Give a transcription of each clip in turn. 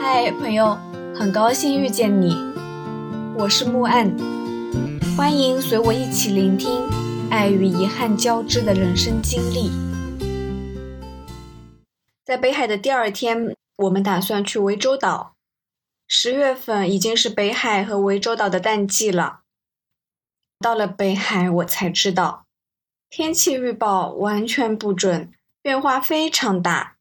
嗨，朋友，很高兴遇见你，我是木岸，欢迎随我一起聆听爱与遗憾交织的人生经历。在北海的第二天，我们打算去涠洲岛。十月份已经是北海和涠洲岛的淡季了。到了北海，我才知道天气预报完全不准，变化非常大。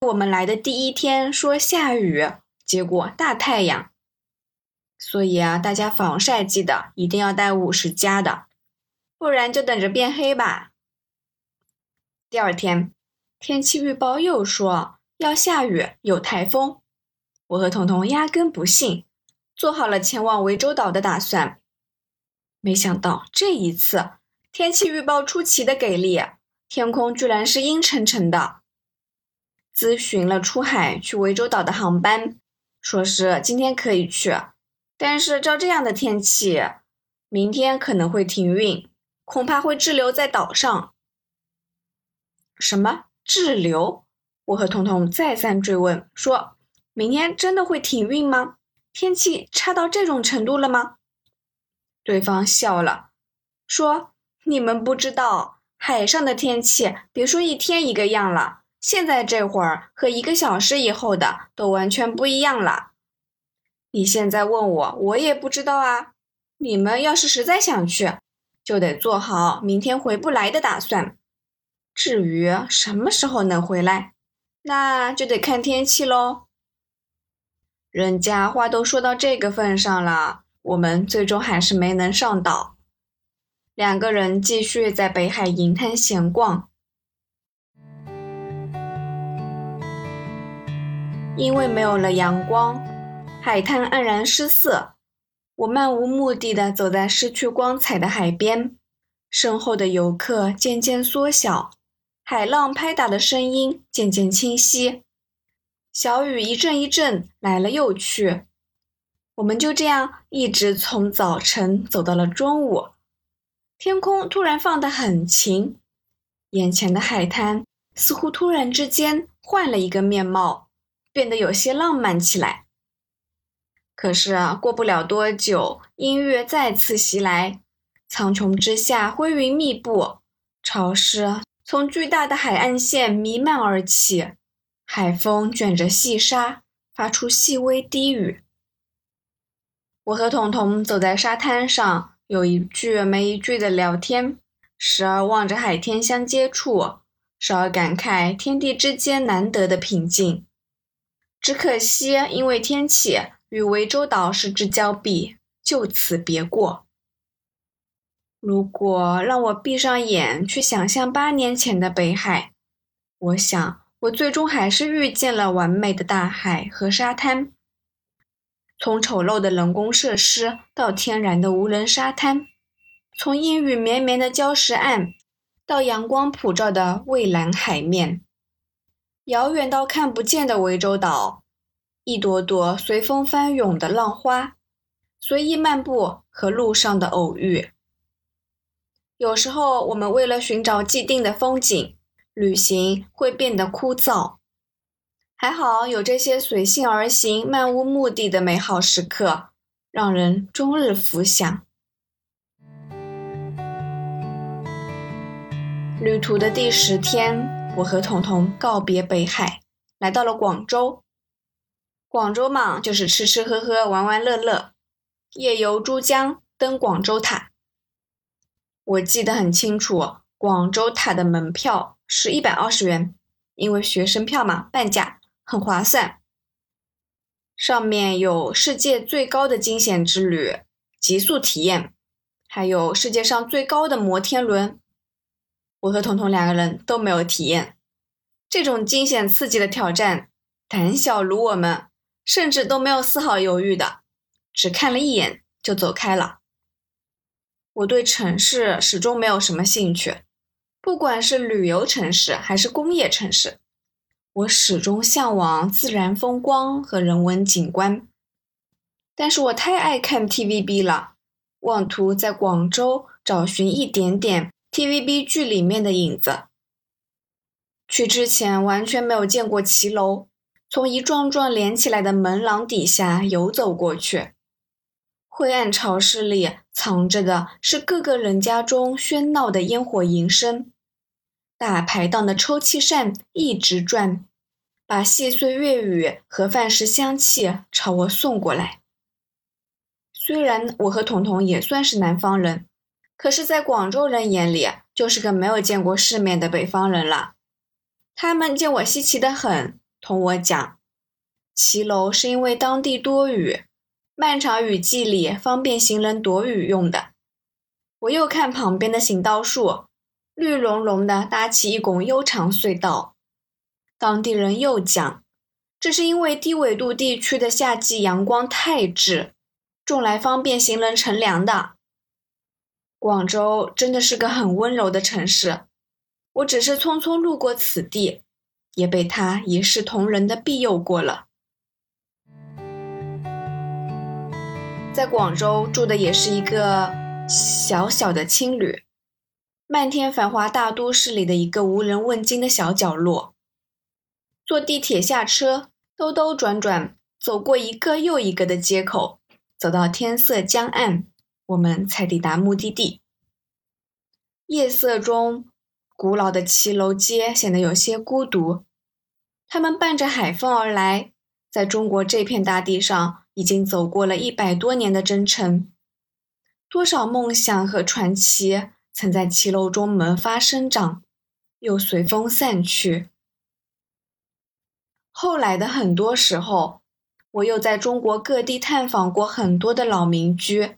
我们来的第一天说下雨，结果大太阳。所以啊，大家防晒记得一定要带五十加的，不然就等着变黑吧。第二天，天气预报又说要下雨，有台风。我和彤彤压根不信，做好了前往涠洲岛的打算。没想到这一次天气预报出奇的给力，天空居然是阴沉沉的。咨询了出海去涠洲岛的航班，说是今天可以去，但是照这样的天气，明天可能会停运，恐怕会滞留在岛上。什么滞留？我和彤彤再三追问，说明天真的会停运吗？天气差到这种程度了吗？对方笑了，说你们不知道，海上的天气别说一天一个样了。现在这会儿和一个小时以后的都完全不一样了。你现在问我，我也不知道啊。你们要是实在想去，就得做好明天回不来的打算。至于什么时候能回来，那就得看天气喽。人家话都说到这个份上了，我们最终还是没能上岛。两个人继续在北海银滩闲逛。因为没有了阳光，海滩黯然失色。我漫无目的的走在失去光彩的海边，身后的游客渐渐缩小，海浪拍打的声音渐渐清晰，小雨一阵一阵来了又去。我们就这样一直从早晨走到了中午，天空突然放得很晴，眼前的海滩似乎突然之间换了一个面貌。变得有些浪漫起来。可是，过不了多久，音乐再次袭来，苍穹之下灰云密布，潮湿从巨大的海岸线弥漫而起，海风卷着细沙，发出细微低语。我和彤彤走在沙滩上，有一句没一句的聊天，时而望着海天相接触，时而感慨天地之间难得的平静。只可惜，因为天气与涠洲岛失之交臂，就此别过。如果让我闭上眼去想象八年前的北海，我想我最终还是遇见了完美的大海和沙滩。从丑陋的人工设施到天然的无人沙滩，从阴雨绵绵的礁石岸到阳光普照的蔚蓝海面。遥远到看不见的涠洲岛，一朵朵随风翻涌的浪花，随意漫步和路上的偶遇。有时候，我们为了寻找既定的风景，旅行会变得枯燥。还好有这些随性而行、漫无目的的美好时刻，让人终日浮想。旅途的第十天。我和彤彤告别北海，来到了广州。广州嘛，就是吃吃喝喝、玩玩乐乐。夜游珠江，登广州塔。我记得很清楚，广州塔的门票是一百二十元，因为学生票嘛，半价，很划算。上面有世界最高的惊险之旅、极速体验，还有世界上最高的摩天轮。我和彤彤两个人都没有体验这种惊险刺激的挑战，胆小如我们，甚至都没有丝毫犹豫的，只看了一眼就走开了。我对城市始终没有什么兴趣，不管是旅游城市还是工业城市，我始终向往自然风光和人文景观。但是我太爱看 TVB 了，妄图在广州找寻一点点。TVB 剧里面的影子。去之前完全没有见过骑楼，从一幢幢连起来的门廊底下游走过去。灰暗潮湿里藏着的是各个人家中喧闹的烟火营声，大排档的抽气扇一直转，把细碎粤语和饭食香气朝我送过来。虽然我和彤彤也算是南方人，可是，在广州人眼里，就是个没有见过世面的北方人了。他们见我稀奇的很，同我讲，骑楼是因为当地多雨。漫长雨季里，方便行人躲雨用的。我又看旁边的行道树，绿茸茸的，搭起一拱悠长隧道。当地人又讲，这是因为低纬度地区的夏季阳光太炙，种来方便行人乘凉的。广州真的是个很温柔的城市，我只是匆匆路过此地，也被他一视同仁的庇佑过了。在广州住的也是一个小小的青旅，漫天繁华大都市里的一个无人问津的小角落。坐地铁下车，兜兜转转，走过一个又一个的街口，走到天色将暗，我们才抵达目的地。夜色中，古老的骑楼街显得有些孤独，他们伴着海风而来，在中国这片大地上。已经走过了一百多年的征程，多少梦想和传奇曾在骑楼中萌发生长，又随风散去。后来的很多时候，我又在中国各地探访过很多的老民居，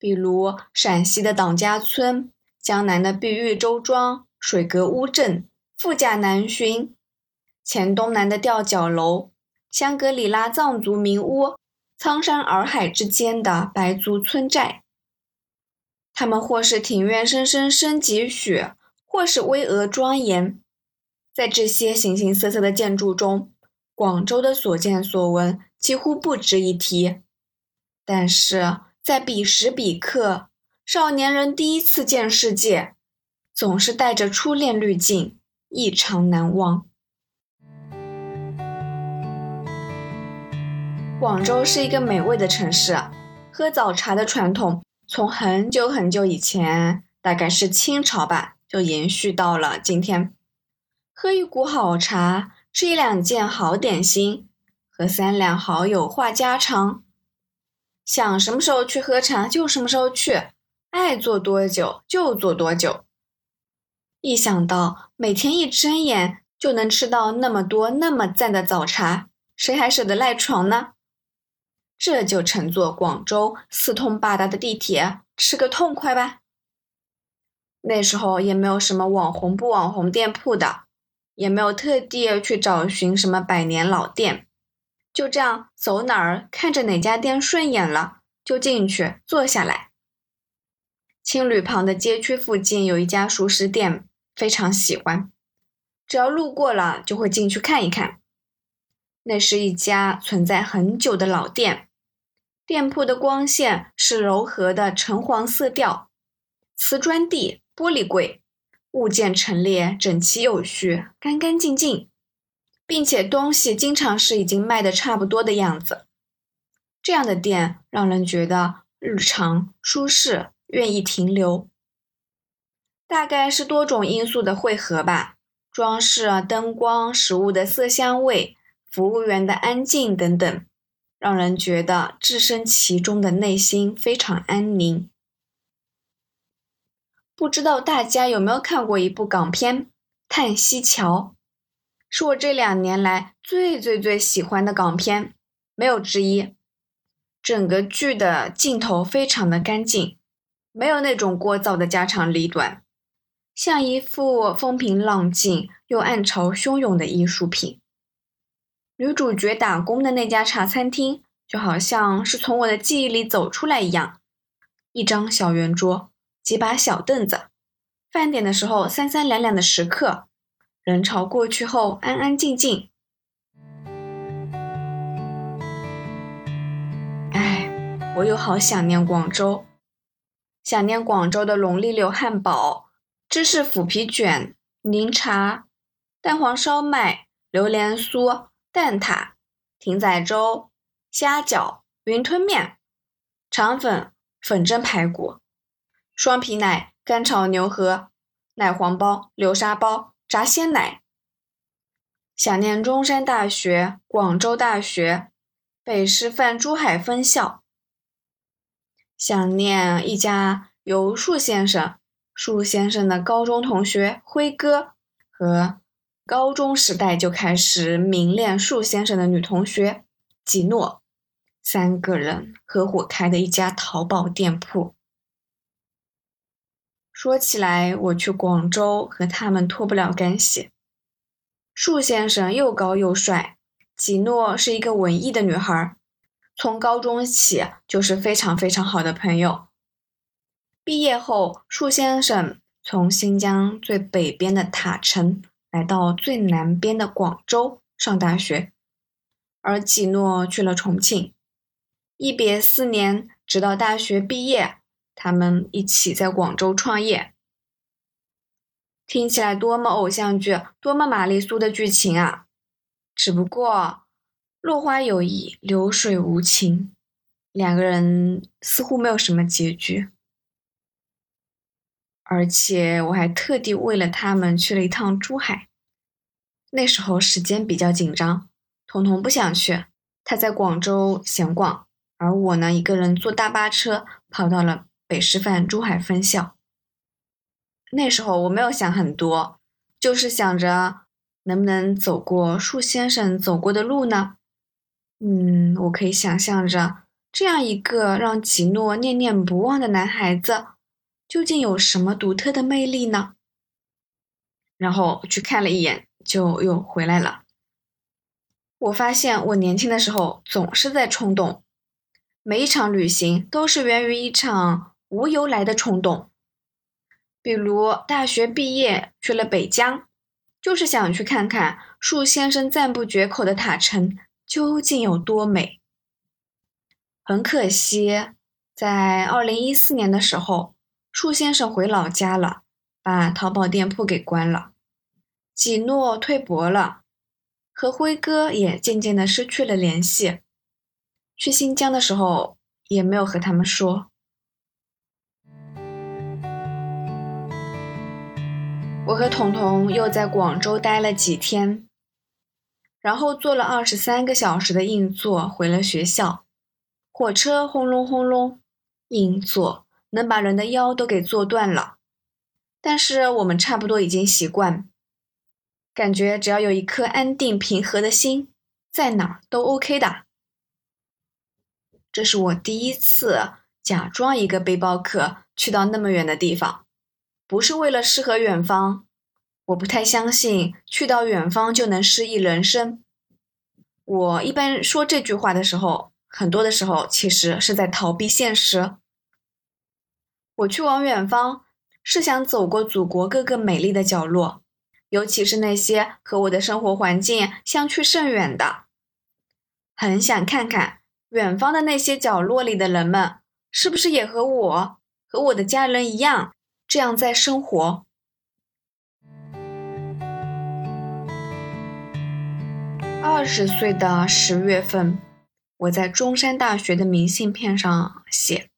比如陕西的党家村、江南的碧玉周庄、水阁乌镇、富甲南浔、黔东南的吊脚楼。香格里拉藏族民屋，苍山洱海之间的白族村寨，他们或是庭院深深深几许，或是巍峨庄严。在这些形形色色的建筑中，广州的所见所闻几乎不值一提。但是在彼时彼刻，少年人第一次见世界，总是带着初恋滤镜，异常难忘。广州是一个美味的城市，喝早茶的传统从很久很久以前，大概是清朝吧，就延续到了今天。喝一壶好茶，吃一两件好点心，和三两好友话家常，想什么时候去喝茶就什么时候去，爱坐多久就坐多久。一想到每天一睁眼就能吃到那么多那么赞的早茶，谁还舍得赖床呢？这就乘坐广州四通八达的地铁吃个痛快吧。那时候也没有什么网红不网红店铺的，也没有特地去找寻什么百年老店，就这样走哪儿看着哪家店顺眼了就进去坐下来。青旅旁的街区附近有一家熟食店，非常喜欢，只要路过了就会进去看一看。那是一家存在很久的老店。店铺的光线是柔和的橙黄色调，瓷砖地、玻璃柜，物件陈列整齐有序、干干净净，并且东西经常是已经卖的差不多的样子。这样的店让人觉得日常舒适，愿意停留。大概是多种因素的汇合吧，装饰啊、灯光、食物的色香味、服务员的安静等等。让人觉得置身其中的内心非常安宁。不知道大家有没有看过一部港片《叹息桥》，是我这两年来最最最喜欢的港片，没有之一。整个剧的镜头非常的干净，没有那种聒噪的家长里短，像一幅风平浪静又暗潮汹涌的艺术品。女主角打工的那家茶餐厅，就好像是从我的记忆里走出来一样。一张小圆桌，几把小凳子，饭点的时候三三两两的食客，人潮过去后安安静静。哎，我又好想念广州，想念广州的龙利柳汉堡、芝士腐皮卷、柠茶、蛋黄烧麦、榴莲酥。蛋挞、艇仔粥、虾饺、云吞面、肠粉、粉蒸排骨、双皮奶、干炒牛河、奶黄包、流沙包、炸鲜奶。想念中山大学、广州大学、北师范珠海分校。想念一家由树先生、树先生的高中同学辉哥和。高中时代就开始迷恋树先生的女同学吉诺，三个人合伙开的一家淘宝店铺。说起来，我去广州和他们脱不了干系。树先生又高又帅，吉诺是一个文艺的女孩，从高中起就是非常非常好的朋友。毕业后，树先生从新疆最北边的塔城。来到最南边的广州上大学，而吉诺去了重庆。一别四年，直到大学毕业，他们一起在广州创业。听起来多么偶像剧，多么玛丽苏的剧情啊！只不过，落花有意，流水无情，两个人似乎没有什么结局。而且我还特地为了他们去了一趟珠海。那时候时间比较紧张，彤彤不想去，他在广州闲逛，而我呢，一个人坐大巴车跑到了北师范珠海分校。那时候我没有想很多，就是想着能不能走过树先生走过的路呢？嗯，我可以想象着这样一个让吉诺念念不忘的男孩子。究竟有什么独特的魅力呢？然后去看了一眼，就又回来了。我发现我年轻的时候总是在冲动，每一场旅行都是源于一场无由来的冲动。比如大学毕业去了北疆，就是想去看看树先生赞不绝口的塔城究竟有多美。很可惜，在二零一四年的时候。树先生回老家了，把淘宝店铺给关了。吉诺退博了，和辉哥也渐渐的失去了联系。去新疆的时候也没有和他们说。我和彤彤又在广州待了几天，然后坐了二十三个小时的硬座回了学校。火车轰隆轰隆，硬座。能把人的腰都给坐断了，但是我们差不多已经习惯，感觉只要有一颗安定平和的心，在哪儿都 OK 的。这是我第一次假装一个背包客去到那么远的地方，不是为了诗和远方，我不太相信去到远方就能诗意人生。我一般说这句话的时候，很多的时候其实是在逃避现实。我去往远方，是想走过祖国各个美丽的角落，尤其是那些和我的生活环境相去甚远的。很想看看远方的那些角落里的人们，是不是也和我和我的家人一样，这样在生活。二十岁的十月份，我在中山大学的明信片上写。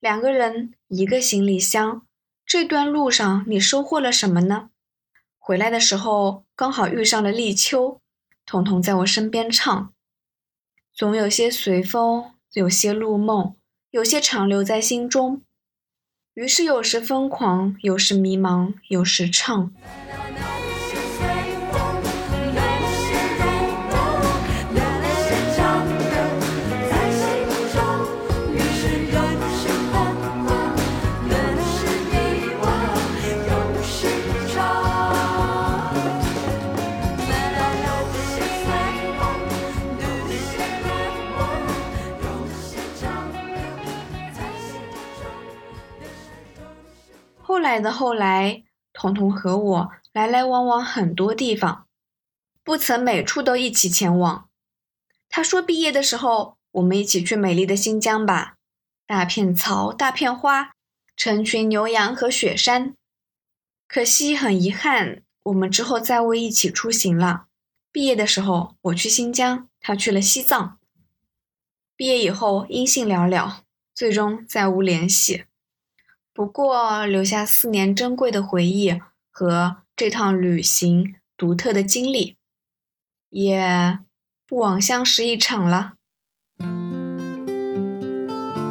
两个人，一个行李箱。这段路上你收获了什么呢？回来的时候刚好遇上了立秋，彤彤在我身边唱。总有些随风，有些入梦，有些长留在心中。于是有时疯狂，有时迷茫，有时唱。后来的后来，彤彤和我来来往往很多地方，不曾每处都一起前往。他说毕业的时候，我们一起去美丽的新疆吧，大片草，大片花，成群牛羊和雪山。可惜很遗憾，我们之后再未一起出行了。毕业的时候我去新疆，他去了西藏。毕业以后音信寥寥，最终再无联系。不过留下四年珍贵的回忆和这趟旅行独特的经历，也不枉相识一场了。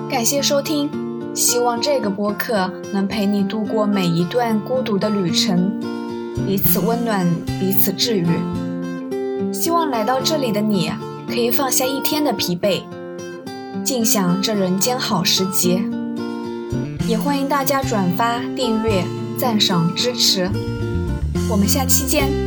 感谢收听，希望这个播客能陪你度过每一段孤独的旅程，彼此温暖，彼此治愈。希望来到这里的你可以放下一天的疲惫，尽享这人间好时节。也欢迎大家转发、订阅、赞赏、支持。我们下期见。